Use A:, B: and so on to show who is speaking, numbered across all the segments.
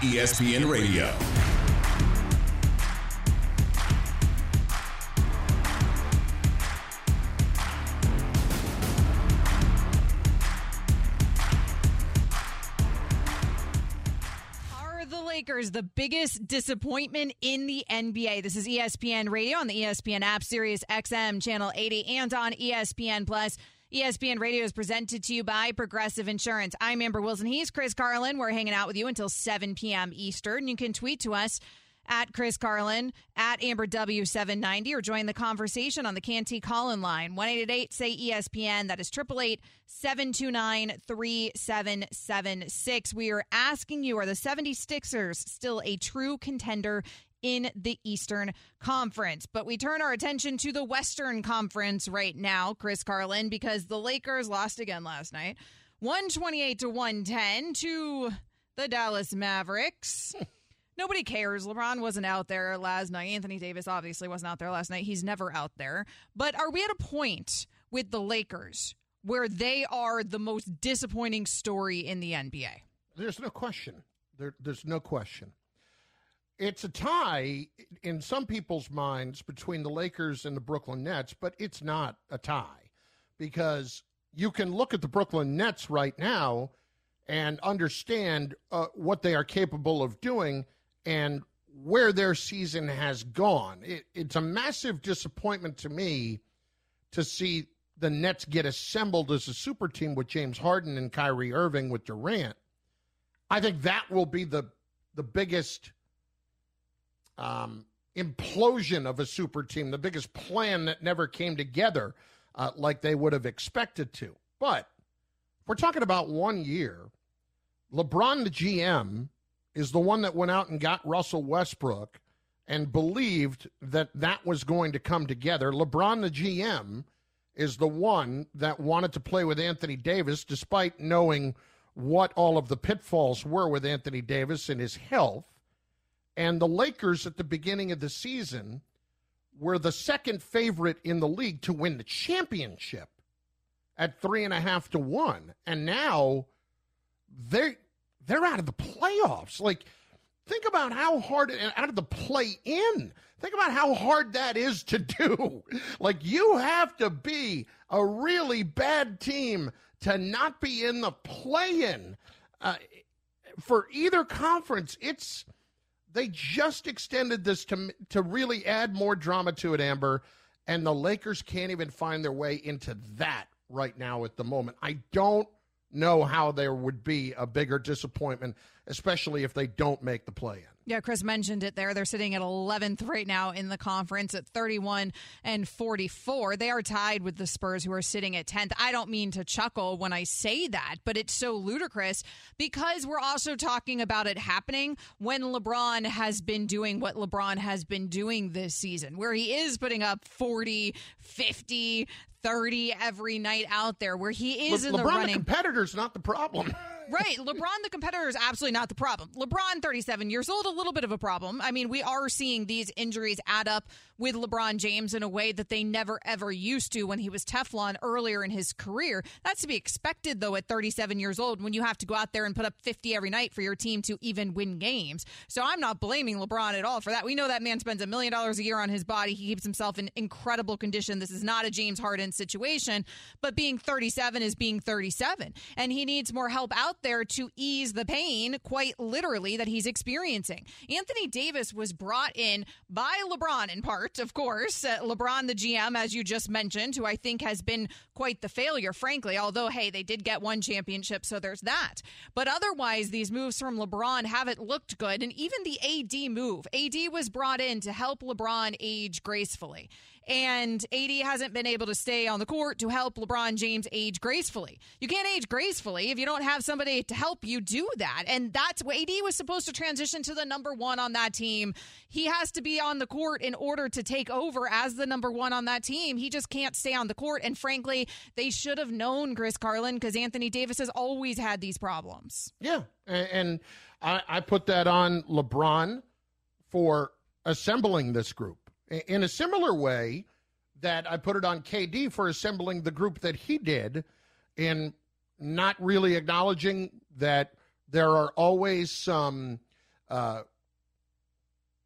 A: ESPN Radio.
B: Are the Lakers the biggest disappointment in the NBA? This is ESPN Radio on the ESPN app, Sirius XM, Channel 80, and on ESPN Plus. ESPN Radio is presented to you by Progressive Insurance. I'm Amber Wilson. He's Chris Carlin. We're hanging out with you until 7 p.m. Eastern. You can tweet to us at Chris Carlin, at Amber W790, or join the conversation on the Canty Collin line. 1 say ESPN. That is 888 729 3776. We are asking you are the 76ers still a true contender in the Eastern Conference. But we turn our attention to the Western Conference right now, Chris Carlin, because the Lakers lost again last night 128 to 110 to the Dallas Mavericks. Nobody cares. LeBron wasn't out there last night. Anthony Davis obviously wasn't out there last night. He's never out there. But are we at a point with the Lakers where they are the most disappointing story in the NBA?
C: There's no question. There, there's no question it's a tie in some people's minds between the Lakers and the Brooklyn Nets, but it's not a tie because you can look at the Brooklyn Nets right now and understand uh, what they are capable of doing and where their season has gone. It, it's a massive disappointment to me to see the Nets get assembled as a super team with James Harden and Kyrie Irving with Durant. I think that will be the the biggest – um, implosion of a super team, the biggest plan that never came together uh, like they would have expected to. But we're talking about one year. LeBron, the GM, is the one that went out and got Russell Westbrook and believed that that was going to come together. LeBron, the GM, is the one that wanted to play with Anthony Davis despite knowing what all of the pitfalls were with Anthony Davis and his health. And the Lakers at the beginning of the season were the second favorite in the league to win the championship at three and a half to one. And now they're they're out of the playoffs. Like, think about how hard and out of the play in. Think about how hard that is to do. Like you have to be a really bad team to not be in the play in. Uh, for either conference, it's they just extended this to to really add more drama to it, Amber, and the Lakers can't even find their way into that right now at the moment. I don't know how there would be a bigger disappointment, especially if they don't make the play in.
B: Yeah, Chris mentioned it there. They're sitting at 11th right now in the conference at 31 and 44. They are tied with the Spurs, who are sitting at 10th. I don't mean to chuckle when I say that, but it's so ludicrous because we're also talking about it happening when LeBron has been doing what LeBron has been doing this season, where he is putting up 40, 50, 30 every night out there where he is Le- in
C: LeBron
B: the running.
C: the competitor's not the problem.
B: right. LeBron the competitor is absolutely not the problem. LeBron 37 years old, a little bit of a problem. I mean, we are seeing these injuries add up with LeBron James in a way that they never ever used to when he was Teflon earlier in his career. That's to be expected though at 37 years old when you have to go out there and put up 50 every night for your team to even win games. So I'm not blaming LeBron at all for that. We know that man spends a million dollars a year on his body. He keeps himself in incredible condition. This is not a James Harden situation, but being 37 is being 37. And he needs more help out there to ease the pain, quite literally, that he's experiencing. Anthony Davis was brought in by LeBron in part, of course. Uh, LeBron, the GM, as you just mentioned, who I think has been quite the failure, frankly, although, hey, they did get one championship, so there's that. But otherwise, these moves from LeBron haven't looked good. And even the AD move, AD was brought in to help LeBron age gracefully and AD hasn't been able to stay on the court to help LeBron James age gracefully. You can't age gracefully if you don't have somebody to help you do that. And that's what AD was supposed to transition to the number one on that team. He has to be on the court in order to take over as the number one on that team. He just can't stay on the court. And frankly, they should have known Chris Carlin because Anthony Davis has always had these problems.
C: Yeah. And I, I put that on LeBron for assembling this group in a similar way that I put it on KD for assembling the group that he did in not really acknowledging that there are always some uh,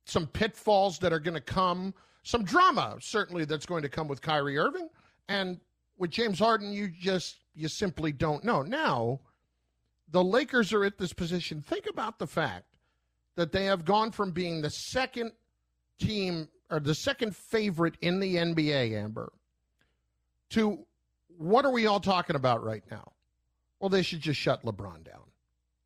C: some pitfalls that are going to come, some drama certainly that's going to come with Kyrie Irving, and with James Harden, you just you simply don't know. Now, the Lakers are at this position. Think about the fact that they have gone from being the second team or the second favorite in the NBA, Amber, to what are we all talking about right now? Well, they should just shut LeBron down.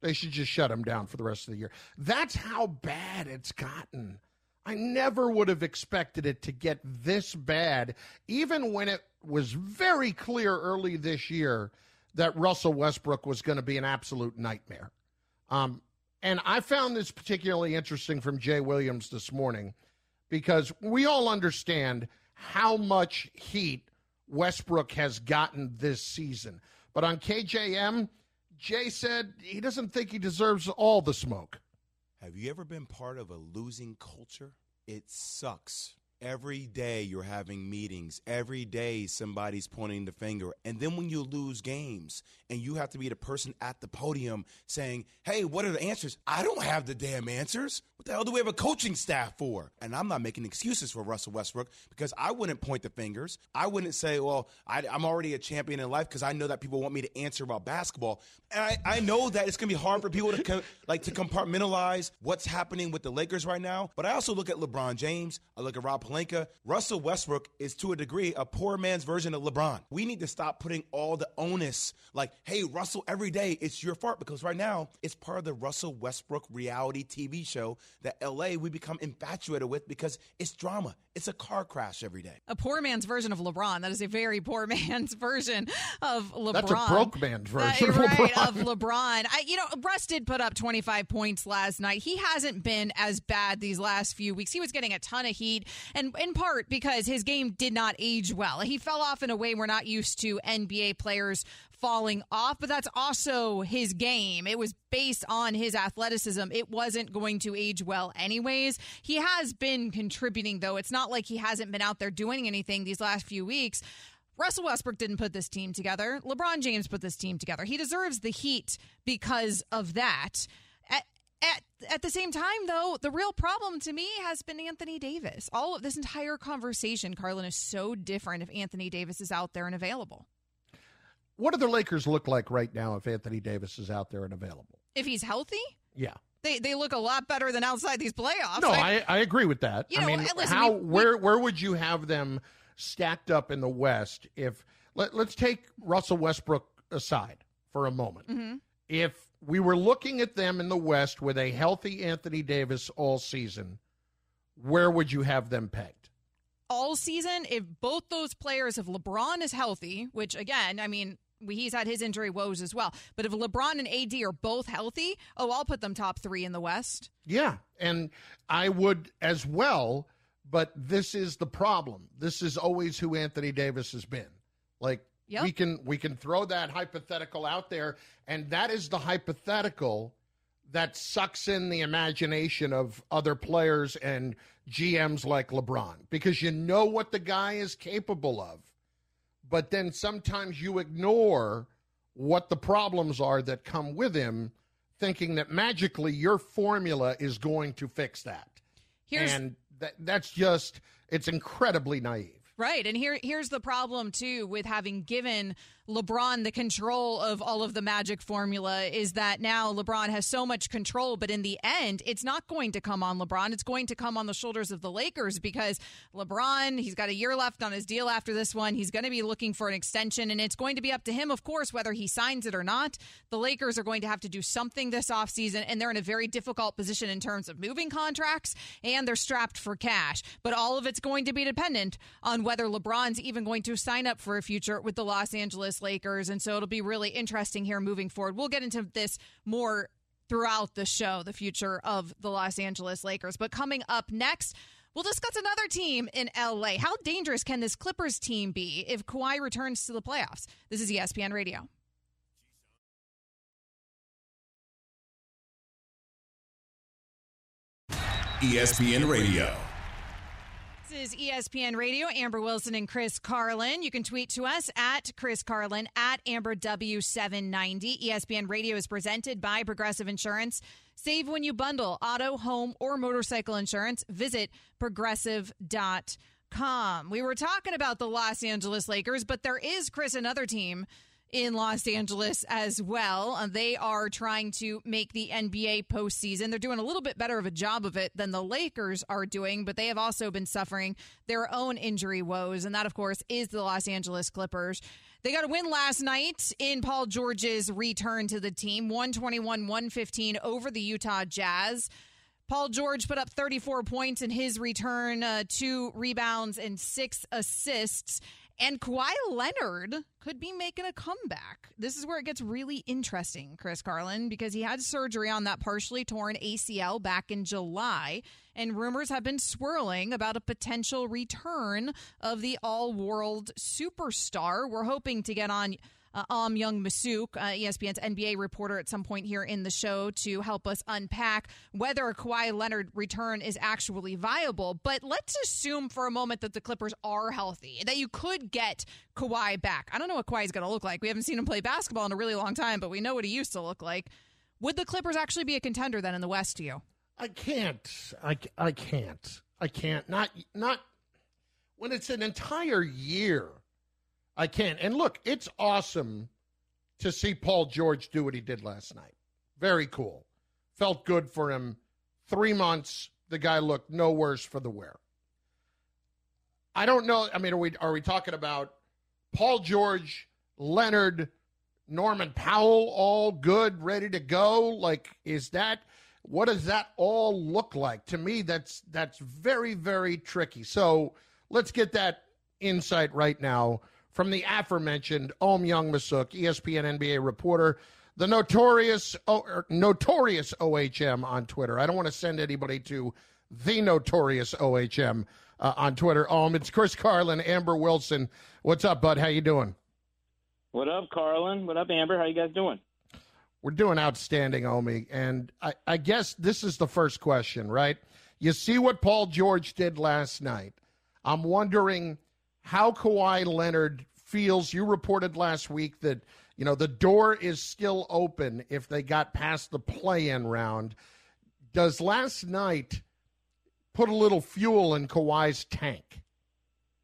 C: They should just shut him down for the rest of the year. That's how bad it's gotten. I never would have expected it to get this bad, even when it was very clear early this year that Russell Westbrook was going to be an absolute nightmare. Um, and I found this particularly interesting from Jay Williams this morning because we all understand how much heat Westbrook has gotten this season. But on KJM, Jay said he doesn't think he deserves all the smoke.
A: Have you ever been part of a losing culture? It sucks. Every day you're having meetings. Every day somebody's pointing the finger. And then when you lose games and you have to be the person at the podium saying, hey, what are the answers? I don't have the damn answers. What the hell do we have a coaching staff for? And I'm not making excuses for Russell Westbrook because I wouldn't point the fingers. I wouldn't say, well, I, am already a champion in life because I know that people want me to answer about basketball. And I, I know that it's going to be hard for people to com- like to compartmentalize what's happening with the Lakers right now. But I also look at LeBron James. I look at Rob Pelinka. Russell Westbrook is to a degree a poor man's version of LeBron. We need to stop putting all the onus like, hey, Russell, every day it's your fault because right now it's part of the Russell Westbrook reality TV show that LA we become infatuated with because it's drama. It's a car crash every day.
B: A poor man's version of LeBron. That is a very poor man's version of LeBron.
C: That's a broke man's version
B: uh,
C: of LeBron.
B: Of LeBron. I, you know, Russ did put up 25 points last night. He hasn't been as bad these last few weeks. He was getting a ton of heat, and in part because his game did not age well. He fell off in a way we're not used to NBA players falling off, but that's also his game. It was based on his athleticism. It wasn't going to age well, anyways. He has been contributing, though. It's not like he hasn't been out there doing anything these last few weeks. Russell Westbrook didn't put this team together. LeBron James put this team together. He deserves the heat because of that. At, at, the same time, though, the real problem to me has been Anthony Davis. All of this entire conversation, Carlin, is so different if Anthony Davis is out there and available.
C: What do the Lakers look like right now if Anthony Davis is out there and available?
B: If he's healthy?
C: Yeah.
B: They, they look a lot better than outside these playoffs.
C: No, I, I agree with that.
B: You
C: I
B: know,
C: mean,
B: listen,
C: how
B: we-
C: where where would you have them stacked up in the West if let, let's take Russell Westbrook aside for a moment.
B: Mhm.
C: If we were looking at them in the West with a healthy Anthony Davis all season, where would you have them pegged?
B: all season, if both those players, if LeBron is healthy, which again, I mean, he's had his injury woes as well, but if LeBron and AD are both healthy, oh, I'll put them top three in the West.
C: Yeah, and I would as well, but this is the problem. This is always who Anthony Davis has been. Like
B: Yep.
C: we can we can throw that hypothetical out there and that is the hypothetical that sucks in the imagination of other players and GMs like LeBron because you know what the guy is capable of. But then sometimes you ignore what the problems are that come with him thinking that magically your formula is going to fix that.
B: Here's
C: and that, that's just it's incredibly naive.
B: Right. And here here's the problem too with having given LeBron the control of all of the magic formula is that now LeBron has so much control, but in the end, it's not going to come on LeBron. It's going to come on the shoulders of the Lakers because LeBron, he's got a year left on his deal after this one. He's going to be looking for an extension, and it's going to be up to him, of course, whether he signs it or not. The Lakers are going to have to do something this offseason, and they're in a very difficult position in terms of moving contracts, and they're strapped for cash. But all of it's going to be dependent on whether LeBron's even going to sign up for a future with the Los Angeles Lakers. And so it'll be really interesting here moving forward. We'll get into this more throughout the show, the future of the Los Angeles Lakers. But coming up next, We'll discuss another team in LA. How dangerous can this Clippers team be if Kawhi returns to the playoffs? This is ESPN Radio.
D: ESPN Radio.
B: Is ESPN Radio, Amber Wilson and Chris Carlin. You can tweet to us at Chris Carlin at AmberW790. ESPN Radio is presented by Progressive Insurance. Save when you bundle auto, home, or motorcycle insurance. Visit progressive.com. We were talking about the Los Angeles Lakers, but there is, Chris, another team in Los Angeles as well. Uh, they are trying to make the NBA postseason. They're doing a little bit better of a job of it than the Lakers are doing, but they have also been suffering their own injury woes. And that, of course, is the Los Angeles Clippers. They got a win last night in Paul George's return to the team 121 115 over the Utah Jazz. Paul George put up 34 points in his return, uh, two rebounds, and six assists. And Kawhi Leonard could be making a comeback. This is where it gets really interesting, Chris Carlin, because he had surgery on that partially torn ACL back in July. And rumors have been swirling about a potential return of the all world superstar. We're hoping to get on uh, Ohm Youngmisuk, uh, ESPN's NBA reporter, at some point here in the show to help us unpack whether a Kawhi Leonard return is actually viable. But let's assume for a moment that the Clippers are healthy, that you could get Kawhi back. I don't know what Kawhi is going to look like. We haven't seen him play basketball in a really long time, but we know what he used to look like. Would the Clippers actually be a contender then in the West to you?
C: I can't. I, I can't. I can't. Not not when it's an entire year I can't. And look, it's awesome to see Paul George do what he did last night. Very cool. Felt good for him. Three months, the guy looked no worse for the wear. I don't know. I mean, are we are we talking about Paul George, Leonard, Norman Powell, all good, ready to go? Like, is that what does that all look like? To me, that's that's very, very tricky. So let's get that insight right now from the aforementioned Ohm Youngmisuk, ESPN NBA reporter, the notorious o- notorious OHM on Twitter. I don't want to send anybody to the notorious OHM uh, on Twitter. Um, it's Chris Carlin, Amber Wilson. What's up, bud? How you doing?
D: What up, Carlin? What up, Amber? How you guys doing?
C: We're doing outstanding, Omi. And I, I guess this is the first question, right? You see what Paul George did last night. I'm wondering how Kawhi Leonard feels. You reported last week that you know the door is still open if they got past the play-in round. Does last night put a little fuel in Kawhi's tank?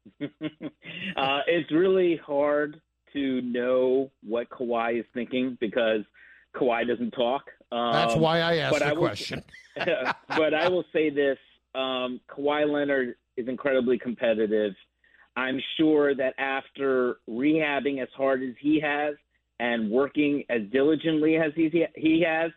D: uh, it's really hard to know what Kawhi is thinking because Kawhi doesn't talk.
C: Um, That's why I asked the I will, question.
D: but I will say this: um, Kawhi Leonard is incredibly competitive. I'm sure that after rehabbing as hard as he has and working as diligently as he, he has,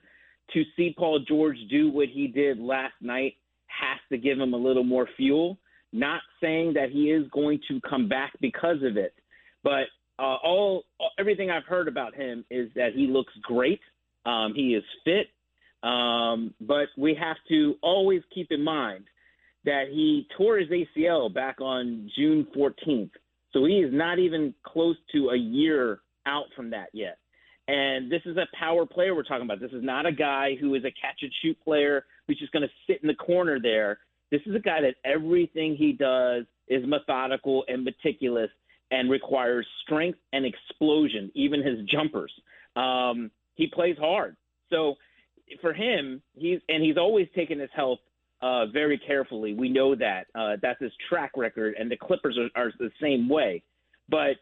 D: to see Paul George do what he did last night has to give him a little more fuel. Not saying that he is going to come back because of it, but uh, all everything I've heard about him is that he looks great. Um, he is fit, um, but we have to always keep in mind that he tore his ACL back on June 14th. So he is not even close to a year out from that yet. And this is a power player we're talking about. This is not a guy who is a catch and shoot player who's just going to sit in the corner there. This is a guy that everything he does is methodical and meticulous and requires strength and explosion, even his jumpers. Um, he plays hard. So for him, he's and he's always taken his health uh, very carefully. We know that. Uh, that's his track record, and the Clippers are, are the same way. But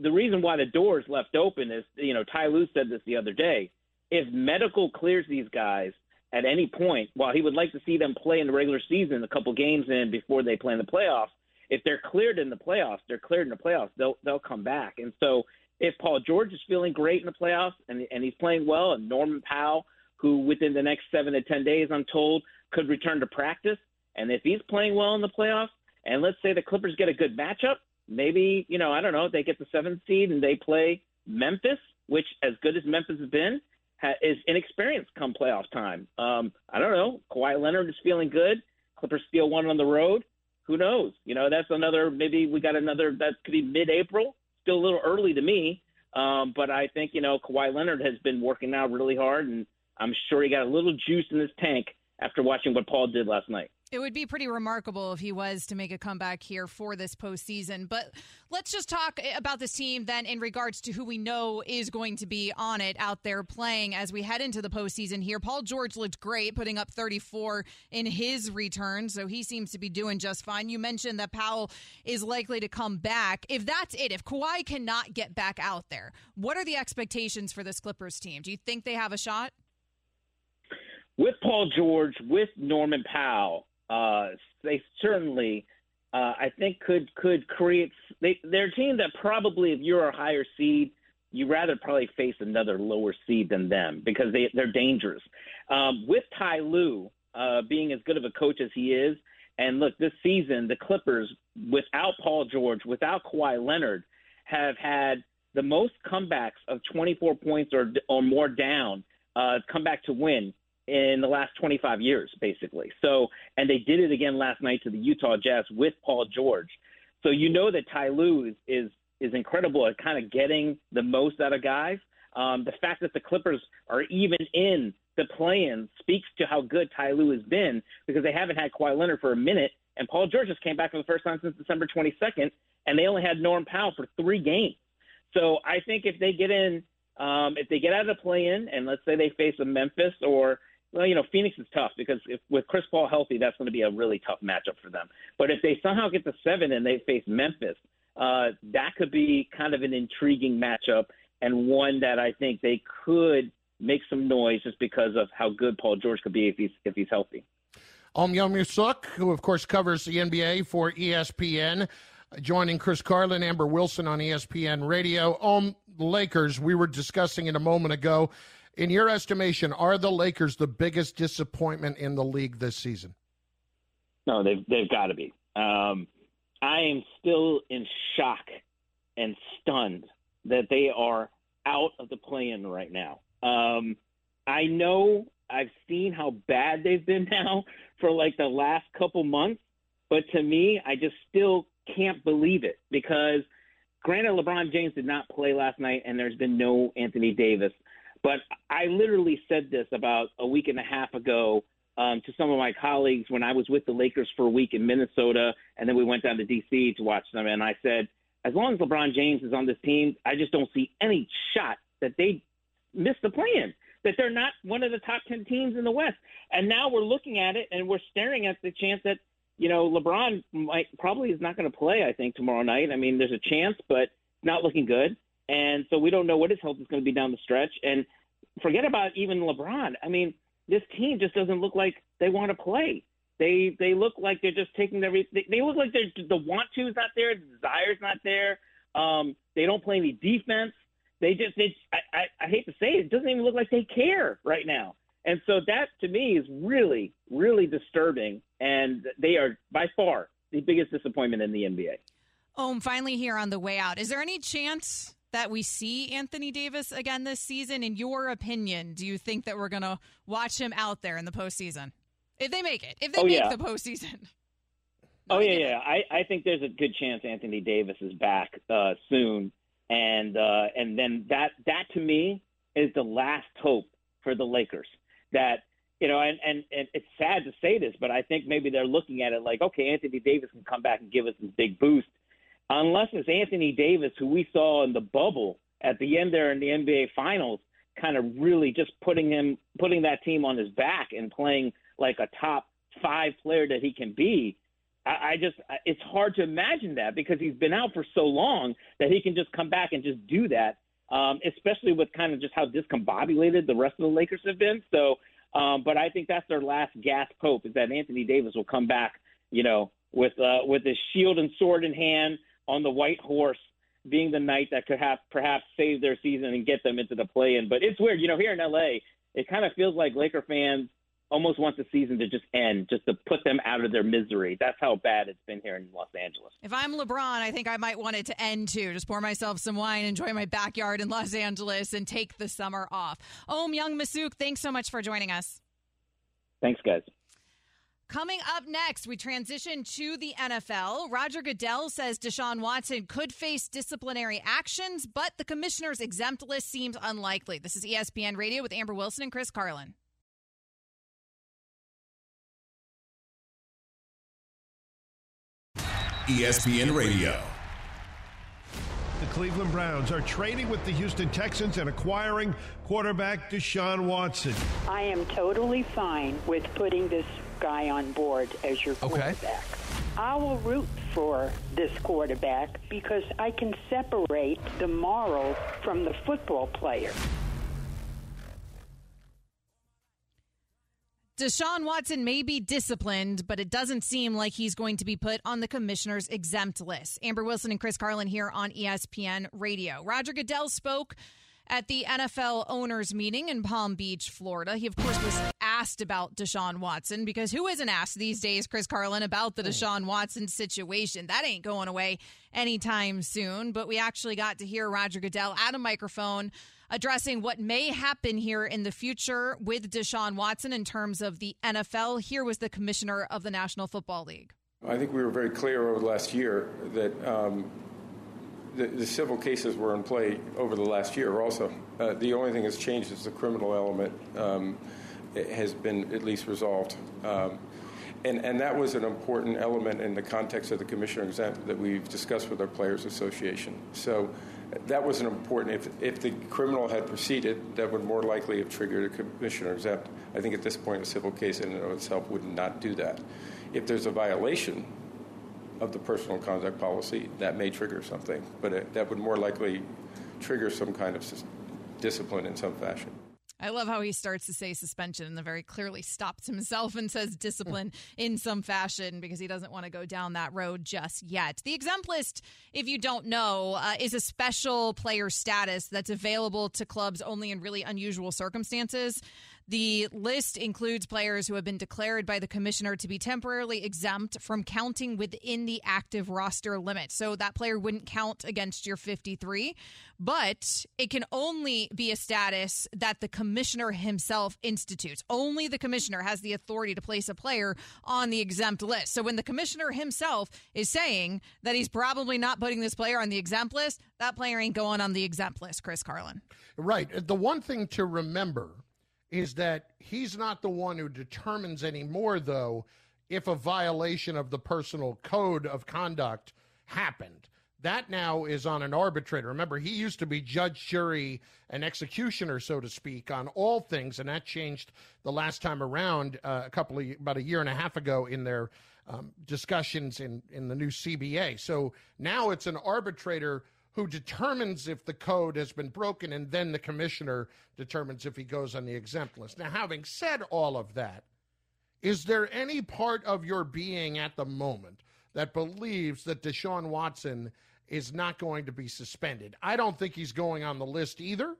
D: the reason why the door is left open is, you know, Ty Lue said this the other day. If medical clears these guys at any point, while he would like to see them play in the regular season, a couple games in before they play in the playoffs, if they're cleared in the playoffs, they're cleared in the playoffs. They'll they'll come back. And so if Paul George is feeling great in the playoffs and and he's playing well, and Norman Powell, who within the next seven to ten days, I'm told, could return to practice. And if he's playing well in the playoffs, and let's say the Clippers get a good matchup, maybe, you know, I don't know, they get the seventh seed and they play Memphis, which, as good as Memphis has been, ha- is inexperienced come playoff time. Um, I don't know. Kawhi Leonard is feeling good. Clippers steal one on the road. Who knows? You know, that's another, maybe we got another, that could be mid April. Still a little early to me. Um, but I think, you know, Kawhi Leonard has been working out really hard, and I'm sure he got a little juice in his tank after watching what Paul did last night.
B: It would be pretty remarkable if he was to make a comeback here for this postseason. But let's just talk about this team then in regards to who we know is going to be on it out there playing as we head into the postseason here. Paul George looked great, putting up 34 in his return, so he seems to be doing just fine. You mentioned that Powell is likely to come back. If that's it, if Kawhi cannot get back out there, what are the expectations for this Clippers team? Do you think they have a shot?
D: With Paul George, with Norman Powell, uh, they certainly, uh, I think, could could create. They, they're a team that probably, if you're a higher seed, you'd rather probably face another lower seed than them because they they're dangerous. Um, with Ty Lue uh, being as good of a coach as he is, and look, this season the Clippers, without Paul George, without Kawhi Leonard, have had the most comebacks of 24 points or or more down, uh, come back to win in the last 25 years, basically. So, and they did it again last night to the Utah Jazz with Paul George. So you know that Ty Lue is is, is incredible at kind of getting the most out of guys. Um, the fact that the Clippers are even in the play-in speaks to how good Ty Lue has been because they haven't had Kawhi Leonard for a minute, and Paul George just came back for the first time since December 22nd, and they only had Norm Powell for three games. So I think if they get in, um, if they get out of the play-in, and let's say they face a Memphis or well, you know, Phoenix is tough because if with Chris Paul healthy, that's going to be a really tough matchup for them. But if they somehow get to seven and they face Memphis, uh, that could be kind of an intriguing matchup and one that I think they could make some noise just because of how good Paul George could be if he's if he's healthy.
C: Ohm Youngmisuk, who of course covers the NBA for ESPN, joining Chris Carlin, Amber Wilson on ESPN Radio. Ohm Lakers, we were discussing it a moment ago. In your estimation, are the Lakers the biggest disappointment in the league this season?
D: No, they've they've got to be. Um, I am still in shock and stunned that they are out of the play-in right now. Um, I know I've seen how bad they've been now for like the last couple months, but to me, I just still can't believe it because granted, LeBron James did not play last night, and there's been no Anthony Davis. But I literally said this about a week and a half ago um, to some of my colleagues when I was with the Lakers for a week in Minnesota, and then we went down to D.C. to watch them. And I said, as long as LeBron James is on this team, I just don't see any shot that they miss the plan, that they're not one of the top 10 teams in the West. And now we're looking at it and we're staring at the chance that, you know, LeBron might probably is not going to play, I think, tomorrow night. I mean, there's a chance, but not looking good. And so we don't know what his health is going to be down the stretch. And forget about even LeBron. I mean, this team just doesn't look like they want to play. They they look like they're just taking every. They, they look like they're the want to's not there, the desire's not there. Um, they don't play any defense. They just they. I, I, I hate to say it, it doesn't even look like they care right now. And so that to me is really really disturbing, and they are by far the biggest disappointment in the NBA.
B: Oh, I'm finally here on the way out. Is there any chance that we see Anthony Davis again this season? In your opinion, do you think that we're going to watch him out there in the postseason? If they make it, if they
D: oh,
B: make
D: yeah.
B: the postseason.
D: oh yeah, yeah. I, I think there's a good chance Anthony Davis is back uh, soon, and uh, and then that that to me is the last hope for the Lakers. That you know, and, and and it's sad to say this, but I think maybe they're looking at it like, okay, Anthony Davis can come back and give us this big boost, unless it's Anthony Davis, who we saw in the bubble at the end there in the NBA Finals, kind of really just putting him, putting that team on his back and playing like a top five player that he can be. I, I just, it's hard to imagine that because he's been out for so long that he can just come back and just do that. Um, especially with kind of just how discombobulated the rest of the Lakers have been. So, um, but I think that's their last gasp hope is that Anthony Davis will come back, you know, with uh, with his shield and sword in hand, on the white horse being the knight that could have perhaps save their season and get them into the play in. But it's weird, you know, here in LA, it kind of feels like Laker fans almost want the season to just end, just to put them out of their misery. That's how bad it's been here in Los Angeles.
B: If I'm LeBron, I think I might want it to end too. Just pour myself some wine, enjoy my backyard in Los Angeles, and take the summer off. Ohm Youngmisuk, thanks so much for joining us.
D: Thanks, guys.
B: Coming up next, we transition to the NFL. Roger Goodell says Deshaun Watson could face disciplinary actions, but the commissioner's exempt list seems unlikely. This is ESPN Radio with Amber Wilson and Chris Carlin.
E: ESPN Radio.
F: The Cleveland Browns are trading with the Houston Texans and acquiring quarterback Deshaun Watson.
G: I am totally fine with putting this guy on board as your quarterback. Okay. I will root for this quarterback because I can separate the moral from the football player.
B: Deshaun Watson may be disciplined, but it doesn't seem like he's going to be put on the commissioner's exempt list. Amber Wilson and Chris Carlin here on ESPN Radio. Roger Goodell spoke at the NFL owners meeting in Palm Beach, Florida. He, of course, was asked about Deshaun Watson because who isn't asked these days, Chris Carlin, about the Deshaun Watson situation? That ain't going away anytime soon. But we actually got to hear Roger Goodell at a microphone addressing what may happen here in the future with Deshaun Watson in terms of the NFL. Here was the commissioner of the National Football League.
H: I think we were very clear over the last year that um, the, the, civil cases were in play over the last year also. Uh, the only thing that's changed is the criminal element um, has been at least resolved. Um, and, and that was an important element in the context of the commissioner exempt that we've discussed with our Players Association. So that was an important. If, if the criminal had proceeded, that would more likely have triggered a commissioner exempt. I think at this point, a civil case in and of itself would not do that. If there's a violation of the personal conduct policy, that may trigger something, but it, that would more likely trigger some kind of discipline in some fashion.
B: I love how he starts to say suspension and then very clearly stops himself and says discipline in some fashion because he doesn't want to go down that road just yet. The exempt list, if you don't know, uh, is a special player status that's available to clubs only in really unusual circumstances. The list includes players who have been declared by the commissioner to be temporarily exempt from counting within the active roster limit. So that player wouldn't count against your 53, but it can only be a status that the commissioner himself institutes. Only the commissioner has the authority to place a player on the exempt list. So when the commissioner himself is saying that he's probably not putting this player on the exempt list, that player ain't going on the exempt list, Chris Carlin.
C: Right. The one thing to remember is that he's not the one who determines anymore, though, if a violation of the personal code of conduct happened. That now is on an arbitrator. Remember, he used to be judge, jury, and executioner, so to speak, on all things, and that changed the last time around, uh, a couple of about a year and a half ago, in their um, discussions in in the new CBA. So now it's an arbitrator who determines if the code has been broken, and then the commissioner determines if he goes on the exempt list. Now, having said all of that, is there any part of your being at the moment that believes that Deshaun Watson is not going to be suspended? I don't think he's going on the list either,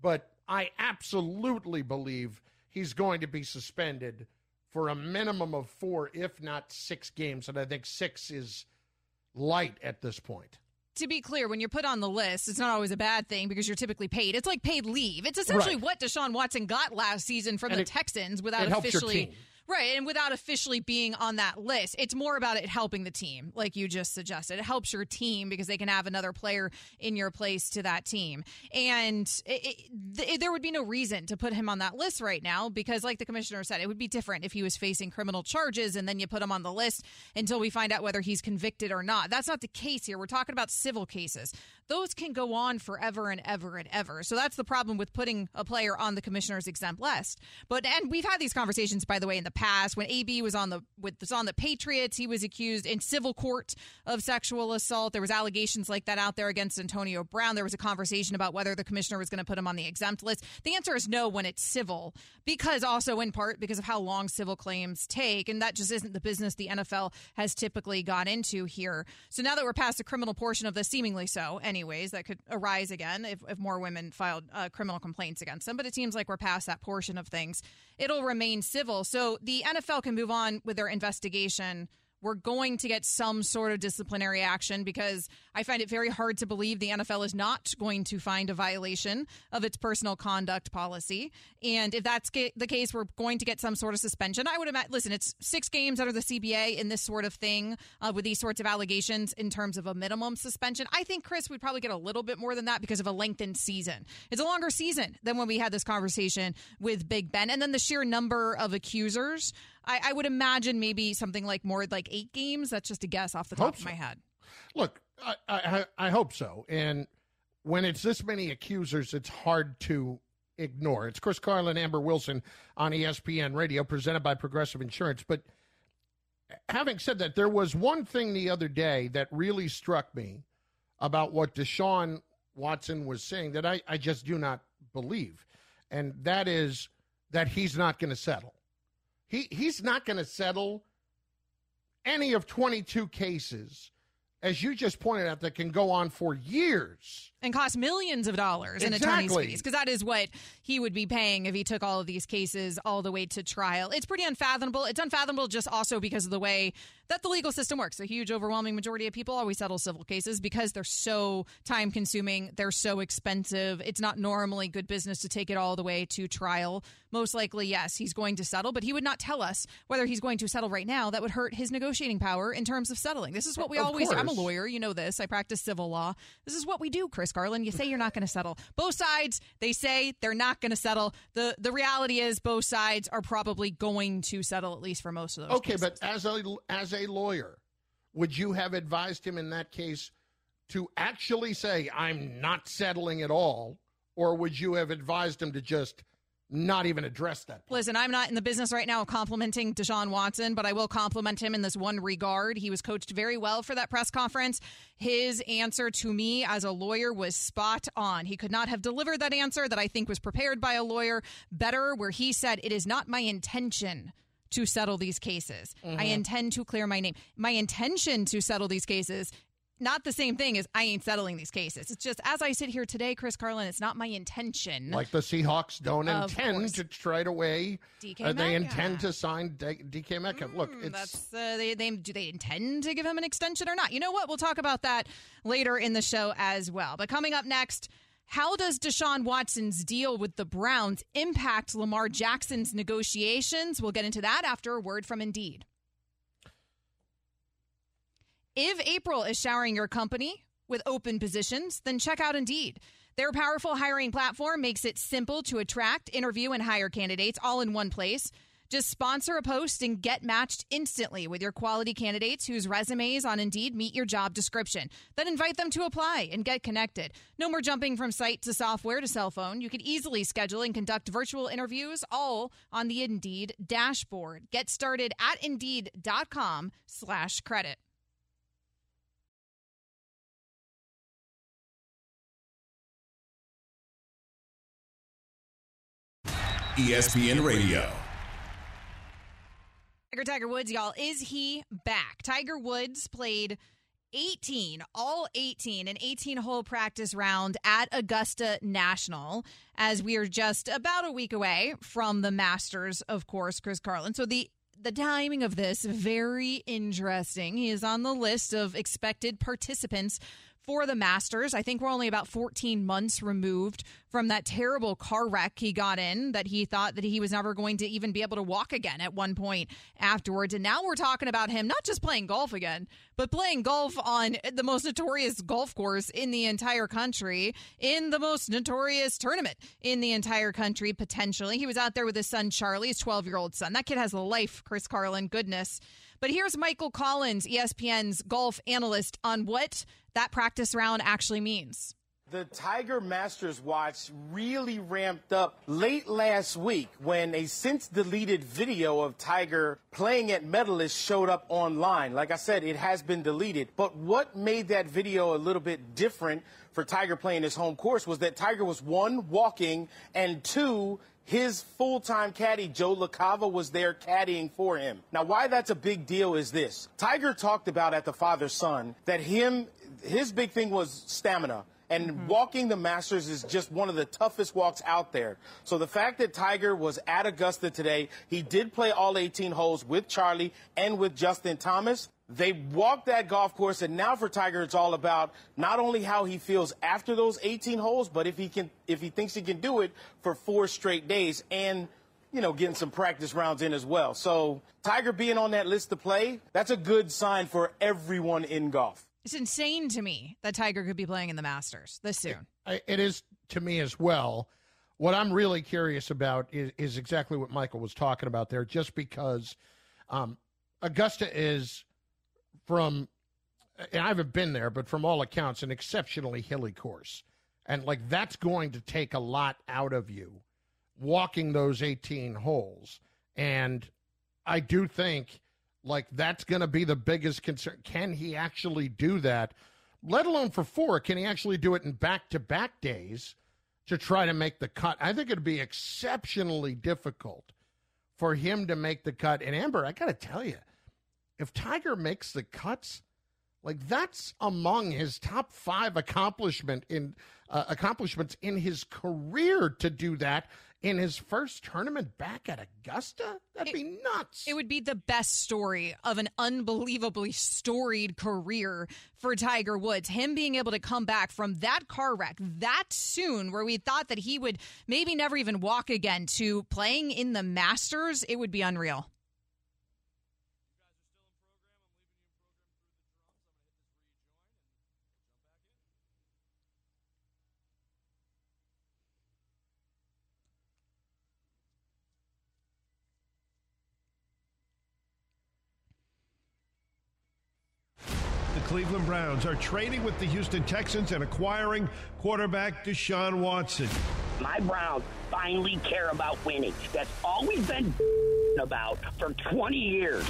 C: but I absolutely believe he's going to be suspended for a minimum of four, if not six games. And I think six is light at this point
B: to be clear, when you're put on the list, it's not always a bad thing because you're typically paid. It's like paid leave. It's essentially right. what Deshaun Watson got last season from and the it, Texans without officially Right. And without officially being on that list, it's more about it helping the team, like you just suggested. It helps your team because they can have another player in your place to that team. And it, it, there would be no reason to put him on that list right now because, like the commissioner said, it would be different if he was facing criminal charges and then you put him on the list until we find out whether he's convicted or not. That's not the case here. We're talking about civil cases. Those can go on forever and ever and ever. So that's the problem with putting a player on the commissioner's exempt list. But, and we've had these conversations, by the way, in the past. When AB was on the with was on the Patriots, he was accused in civil court of sexual assault. There was allegations like that out there against Antonio Brown. There was a conversation about whether the commissioner was going to put him on the exempt list. The answer is no when it's civil, because also in part because of how long civil claims take, and that just isn't the business the NFL has typically got into here. So now that we're past the criminal portion of this, seemingly so, anyways, that could arise again if, if more women filed uh, criminal complaints against them. But it seems like we're past that portion of things. It'll remain civil. So the NFL can move on with their investigation we're going to get some sort of disciplinary action because I find it very hard to believe the NFL is not going to find a violation of its personal conduct policy. And if that's the case, we're going to get some sort of suspension. I would imagine, listen, it's six games under the CBA in this sort of thing uh, with these sorts of allegations in terms of a minimum suspension. I think, Chris, would probably get a little bit more than that because of a lengthened season. It's a longer season than when we had this conversation with Big Ben. And then the sheer number of accusers I, I would imagine maybe something like more like eight games. That's just a guess off the top
C: Hope
B: of
C: so.
B: my head.
C: Look, I, I, I hope so. And when it's this many accusers, it's hard to ignore. It's Chris Carlin, Amber Wilson on ESPN Radio, presented by Progressive Insurance. But having said that, there was one thing the other day that really struck me about what Deshaun Watson was saying that I, I just do not believe. And that is that he's not going to settle. He he's not going to settle any of 22 cases as you just pointed out, that can go on for years.
B: And cost millions of dollars in attorney's fees because that is what he would be paying if he took all of these cases all the way to trial. It's pretty unfathomable. It's unfathomable just also because of the way that the legal system works. A huge, overwhelming majority of people always settle civil cases because they're so time consuming, they're so expensive. It's not normally good business to take it all the way to trial. Most likely, yes, he's going to settle, but he would not tell us whether he's going to settle right now. That would hurt his negotiating power in terms of settling. This is what we
C: Of
B: always. I'm a lawyer, you know this. I practice civil law. This is what we do, Chris Carlin. You say you're not going to settle. Both sides, they say they're not going to settle. The the reality is both sides are probably going to settle at least for most of those.
C: Okay,
B: cases.
C: but as a as a lawyer, would you have advised him in that case to actually say I'm not settling at all, or would you have advised him to just not even address that? point?
B: Listen, I'm not in the business right now of complimenting Deshaun Watson, but I will compliment him in this one regard. He was coached very well for that press conference. His answer to me as a lawyer was spot on. He could not have delivered that answer that I think was prepared by a lawyer better, where he said, It is not my intention to settle these cases. I mm-hmm. intend to clear my name. My intention to settle these cases. Not the same thing as I ain't settling these cases. It's just as I sit here today, Chris Carlin, it's not my intention.
C: Like the Seahawks don't
B: Of
C: intend
B: course.
C: to trade away.
B: DK
C: uh, they intend to sign D- DK Metcalf. Look,
B: Hmm,
C: it's
B: that's uh, they, they do they intend to give him an extension or not? You know what? We'll talk about that later in the show as well. But coming up next, how does Deshaun Watson's deal with the Browns impact Lamar Jackson's negotiations? We'll get into that after a word from Indeed. If April is showering your company with open positions, then check out Indeed. Their powerful hiring platform makes it simple to attract, interview, and hire candidates all in one place. Just sponsor a post and get matched instantly with your quality candidates whose resumes on Indeed meet your job description. Then invite them to apply and get connected. No more jumping from site to software to cell phone. You can easily schedule and conduct virtual interviews all on the Indeed dashboard. Get started at Indeed.com slash credit.
E: ESPN Radio.
B: Tiger Tiger Woods, y'all, is he back? Tiger Woods played 18, all 18, an 18 hole practice round at Augusta National as we are just about a week away from the Masters, of course, Chris Carlin. So the the timing of this very interesting. He is on the list of expected participants for the Masters. I think we're only about 14 months removed from that terrible car wreck he got in that he thought that he was never going to even be able to walk again at one point afterwards. And now we're talking about him not just playing golf again, but playing golf on the most notorious golf course in the entire country, in the most notorious tournament in the entire country, potentially. He was out there with his son, Charlie, his 12 year old son. That kid has a life, Chris Carlin. Goodness. But here's Michael Collins, ESPN's golf analyst, on what that practice round actually means.
I: The Tiger Masters watch really ramped up late last week when a since deleted video of Tiger playing at Medalist showed up online. Like I said, it has been deleted. But what made that video a little bit different for Tiger playing his home course was that Tiger was one, walking, and two, his full-time caddy Joe LaCava was there caddying for him. Now, why that's a big deal is this: Tiger talked about at the father-son that him, his big thing was stamina. And mm-hmm. walking the Masters is just one of the toughest walks out there. So the fact that Tiger was at Augusta today, he did play all 18 holes with Charlie and with Justin Thomas. They walked that golf course, and now for Tiger, it's all about not only how he feels after those 18 holes, but if he can, if he thinks he can do it for four straight days, and you know, getting some practice rounds in as well. So Tiger being on that list to play, that's a good sign for everyone in golf.
B: It's insane to me that Tiger could be playing in the Masters this soon.
C: I- it is to me as well. What I'm really curious about is, is exactly what Michael was talking about there, just because um, Augusta is from, and I haven't been there, but from all accounts, an exceptionally hilly course. And like that's going to take a lot out of you walking those 18 holes. And I do think like that's going to be the biggest concern. Can he actually do that? Let alone for four, can he actually do it in back to back days to try to make the cut? I think it'd be exceptionally difficult for him to make the cut. And Amber, I got to tell you, if Tiger makes the cuts, like that's among his top five accomplishment in uh, accomplishments in his career to do that in his first tournament back at Augusta? That'd it, be nuts.
B: It would be the best story of an unbelievably storied career for Tiger Woods. Him being able to come back from that car wreck that soon, where we thought that he would maybe never even walk again, to playing in the Masters, it would be unreal.
F: Cleveland Browns are trading with the Houston Texans and acquiring quarterback Deshaun Watson.
J: My Browns finally care about winning. That's all we've been about for 20 years.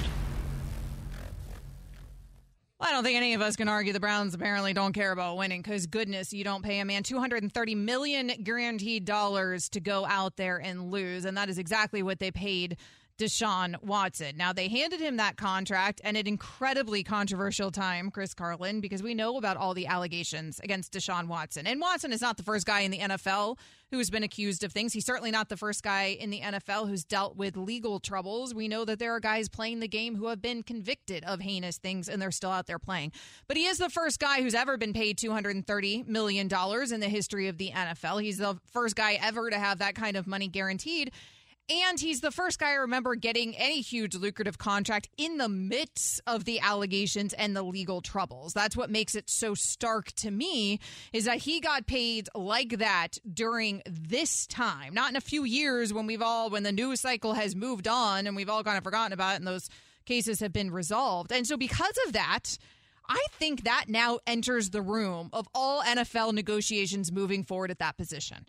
B: Well, I don't think any of us can argue the Browns apparently don't care about winning because, goodness, you don't pay a man 230 million guaranteed dollars to go out there and lose. And that is exactly what they paid Deshaun Watson. Now, they handed him that contract and an incredibly controversial time, Chris Carlin, because we know about all the allegations against Deshaun Watson. And Watson is not the first guy in the NFL who's been accused of things. He's certainly not the first guy in the NFL who's dealt with legal troubles. We know that there are guys playing the game who have been convicted of heinous things and they're still out there playing. But he is the first guy who's ever been paid $230 million in the history of the NFL. He's the first guy ever to have that kind of money guaranteed. And he's the first guy I remember getting any huge lucrative contract in the midst of the allegations and the legal troubles. That's what makes it so stark to me is that he got paid like that during this time, not in a few years when we've all, when the news cycle has moved on and we've all kind of forgotten about it and those cases have been resolved. And so because of that, I think that now enters the room of all NFL negotiations moving forward at that position.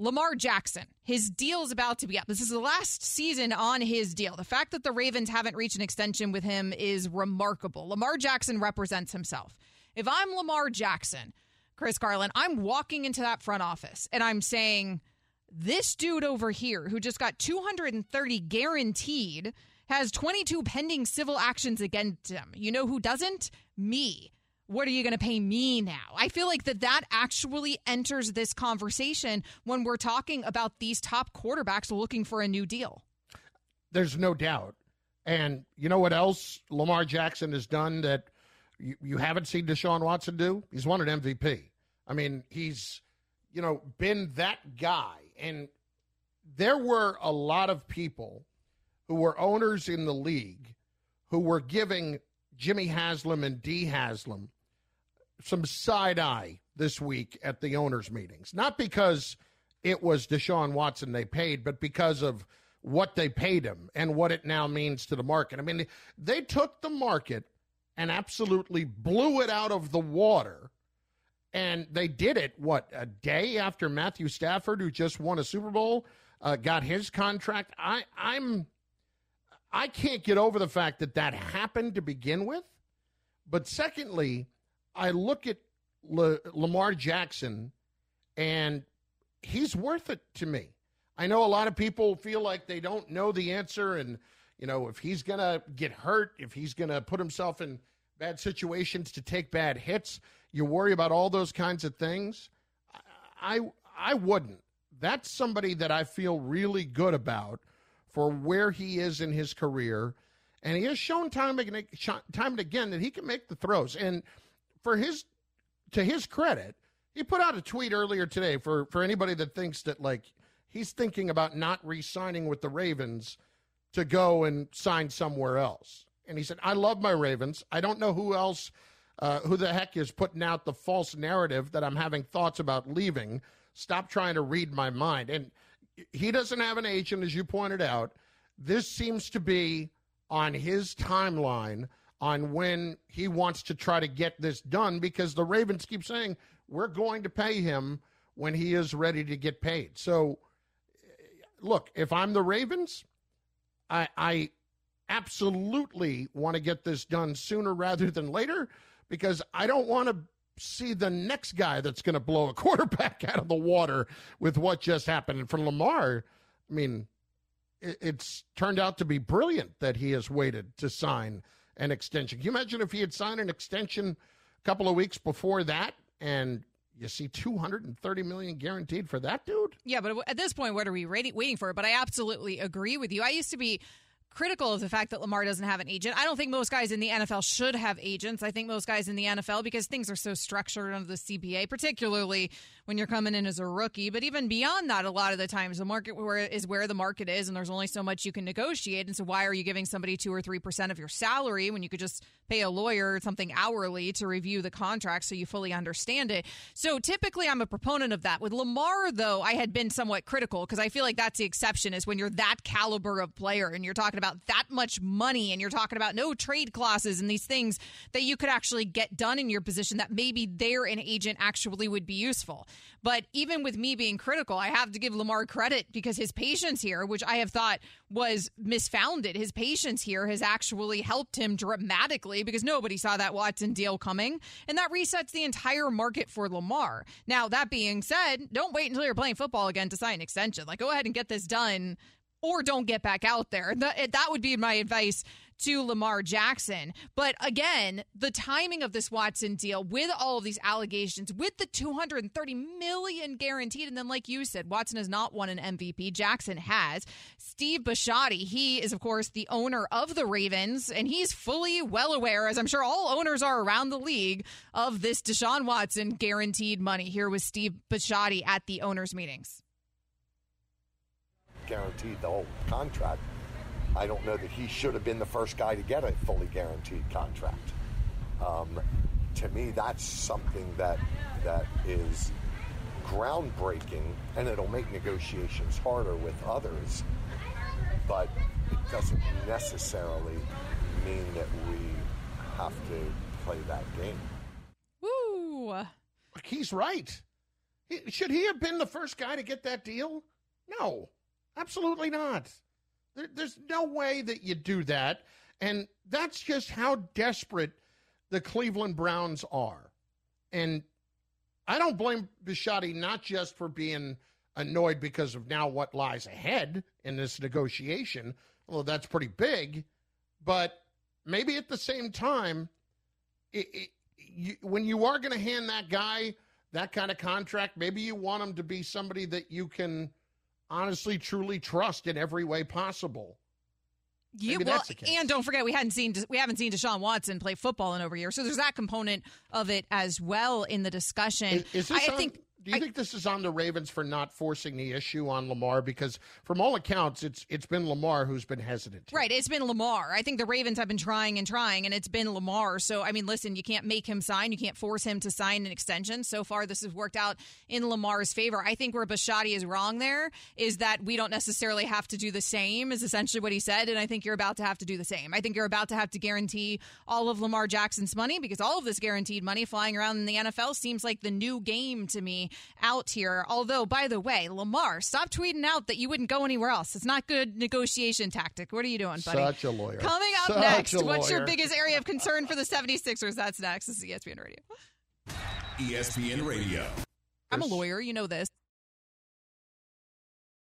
B: Lamar Jackson, his deal is about to be up. This is the last season on his deal. The fact that the Ravens haven't reached an extension with him is remarkable. Lamar Jackson represents himself. If I'm Lamar Jackson, Chris Carlin, I'm walking into that front office and I'm saying, this dude over here who just got 230 guaranteed has 22 pending civil actions against him. You know who doesn't? Me what are you going to pay me now? I feel like that that actually enters this conversation when we're talking about these top quarterbacks looking for a new deal.
C: There's no doubt. And you know what else Lamar Jackson has done that you, you haven't seen Deshaun Watson do? He's won an MVP. I mean, he's, you know, been that guy. And there were a lot of people who were owners in the league who were giving Jimmy Haslam and Dee Haslam some side eye this week at the owners' meetings. Not because it was Deshaun Watson they paid, but because of what they paid him and what it now means to the market. I mean, they took the market and absolutely blew it out of the water. And they did it, what, a day after Matthew Stafford, who just won a Super Bowl, uh, got his contract. I, I'm, I can't get over the fact that that happened to begin with. But secondly, I look at Lamar Jackson, and he's worth it to me. I know a lot of people feel like they don't know the answer, and you know if he's gonna get hurt, if he's gonna put himself in bad situations to take bad hits, you worry about all those kinds of things. I I wouldn't. That's somebody that I feel really good about for where he is in his career, and he has shown time and time and again that he can make the throws and for his to his credit, he put out a tweet earlier today for for anybody that thinks that like he's thinking about not re-signing with the Ravens to go and sign somewhere else. And he said, "I love my Ravens. I don't know who else, uh, who the heck is putting out the false narrative that I'm having thoughts about leaving. stop trying to read my mind. And he doesn't have an agent, as you pointed out. This seems to be on his timeline on when he wants to try to get this done because the Ravens keep saying, we're going to pay him when he is ready to get paid. So, look, if I'm the Ravens, I, I absolutely want to get this done sooner rather than later because I don't want to see the next guy that's going to blow a quarterback out of the water with what just happened. And for Lamar, I mean, it's turned out to be brilliant that he has waited to sign an extension. Can you imagine if he had signed an extension a couple of weeks before that and you see 230 million guaranteed for that dude?
B: Yeah, but at this point what are we waiting for? But I absolutely agree with you. I used to be critical of the fact that Lamar doesn't have an agent. I don't think most guys in the NFL should have agents. I think most guys in the NFL, because things are so structured under the CBA, particularly when you're coming in as a rookie. But even beyond that, a lot of the times the market where is where the market is, and there's only so much you can negotiate. And so, why are you giving somebody two or three percent of your salary when you could just pay a lawyer something hourly to review the contract so you fully understand it? So, typically, I'm a proponent of that. With Lamar, though, I had been somewhat critical because I feel like that's the exception is when you're that caliber of player and you're talking about that much money and you're talking about no trade clauses and these things that you could actually get done in your position that maybe there an agent actually would be useful. But even with me being critical, I have to give Lamar credit because his patience here, which I have thought was misfounded, his patience here has actually helped him dramatically because nobody saw that Watson deal coming. And that resets the entire market for Lamar. Now, that being said, don't wait until you're playing football again to sign an extension. Like, go ahead and get this done or don't get back out there. That, that would be my advice to Lamar Jackson. But again, the timing of this Watson deal with all of these allegations, with the 230 million guaranteed, and then like you said, Watson has not won an MVP. Jackson has. Steve Bisciotti, he is of course the owner of the Ravens, and he's fully well aware, as I'm sure all owners are around the league, of this Deshaun Watson guaranteed money. Here was Steve Bisciotti at the owners' meetings
K: guaranteed the whole contract. I don't know that he should have been the first guy to get a fully guaranteed contract. Um, to me, that's something that that is groundbreaking, and it'll make negotiations harder with others. But it doesn't necessarily mean that we have to play that game.
B: Woo!
C: He's right. Should he have been the first guy to get that deal? No. Absolutely not. There, there's no way that you do that. And that's just how desperate the Cleveland Browns are. And I don't blame Bisciotti not just for being annoyed because of now what lies ahead in this negotiation, although that's pretty big, but maybe at the same time, it, it, you, when you are going to hand that guy that kind of contract, maybe you want him to be somebody that you can honestly, truly trust in every way possible.
B: Yeah, well, and don't forget we hadn't seen we haven't seen Deshaun Watson play football in over a year, so there's that component of it as well in the discussion.
C: Is, is I, I think do you I, think this is on the Ravens for not forcing the issue on Lamar? Because from all accounts, it's it's been Lamar who's been hesitant.
B: Right, it's been Lamar. I think the Ravens have been trying and trying, and it's been Lamar. So I mean, listen, you can't make him sign. You can't force him to sign an extension. So far, this has worked out in Lamar's favor. I think where Bisciotti is wrong there is that we don't necessarily have to do the same. Is essentially what he said, and I think you're about to have to do the same. I think you're about to have to guarantee all of Lamar Jackson's money because all of this guaranteed money flying around in the NFL seems like the new game to me out here. Although, by the way, Lamar, stop tweeting out that you wouldn't go anywhere else. It's not good negotiation tactic. What are you doing, buddy?
C: Such a lawyer.
B: Coming up
C: Such
B: next, what's your biggest area of concern for the 76ers? That's next. This is ESPN Radio.
E: ESPN Radio.
B: I'm a lawyer. You know this.